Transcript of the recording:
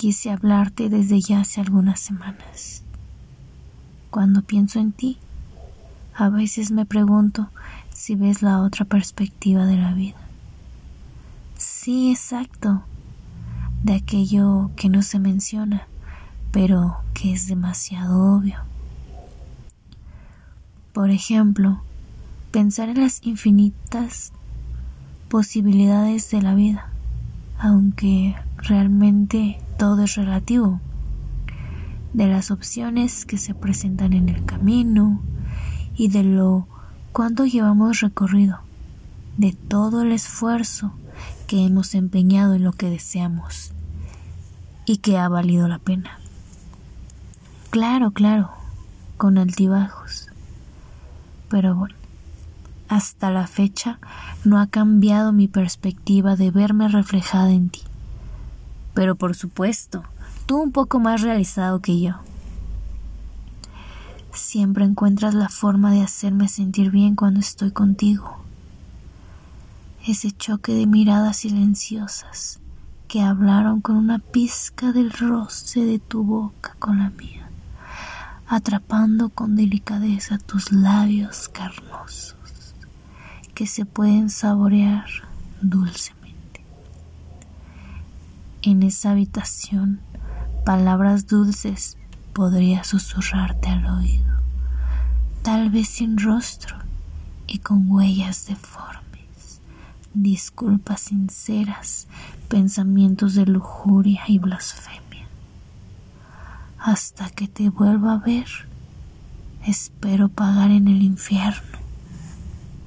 quise hablarte desde ya hace algunas semanas. Cuando pienso en ti, a veces me pregunto si ves la otra perspectiva de la vida. Sí, exacto, de aquello que no se menciona, pero que es demasiado obvio. Por ejemplo, pensar en las infinitas posibilidades de la vida, aunque realmente todo es relativo, de las opciones que se presentan en el camino y de lo cuánto llevamos recorrido, de todo el esfuerzo que hemos empeñado en lo que deseamos y que ha valido la pena. Claro, claro, con altibajos. Pero bueno, hasta la fecha no ha cambiado mi perspectiva de verme reflejada en ti. Pero por supuesto, tú un poco más realizado que yo. Siempre encuentras la forma de hacerme sentir bien cuando estoy contigo. Ese choque de miradas silenciosas que hablaron con una pizca del roce de tu boca con la mía, atrapando con delicadeza tus labios carnosos que se pueden saborear dulcemente. En esa habitación, palabras dulces podría susurrarte al oído, tal vez sin rostro y con huellas deformes, disculpas sinceras, pensamientos de lujuria y blasfemia. Hasta que te vuelva a ver, espero pagar en el infierno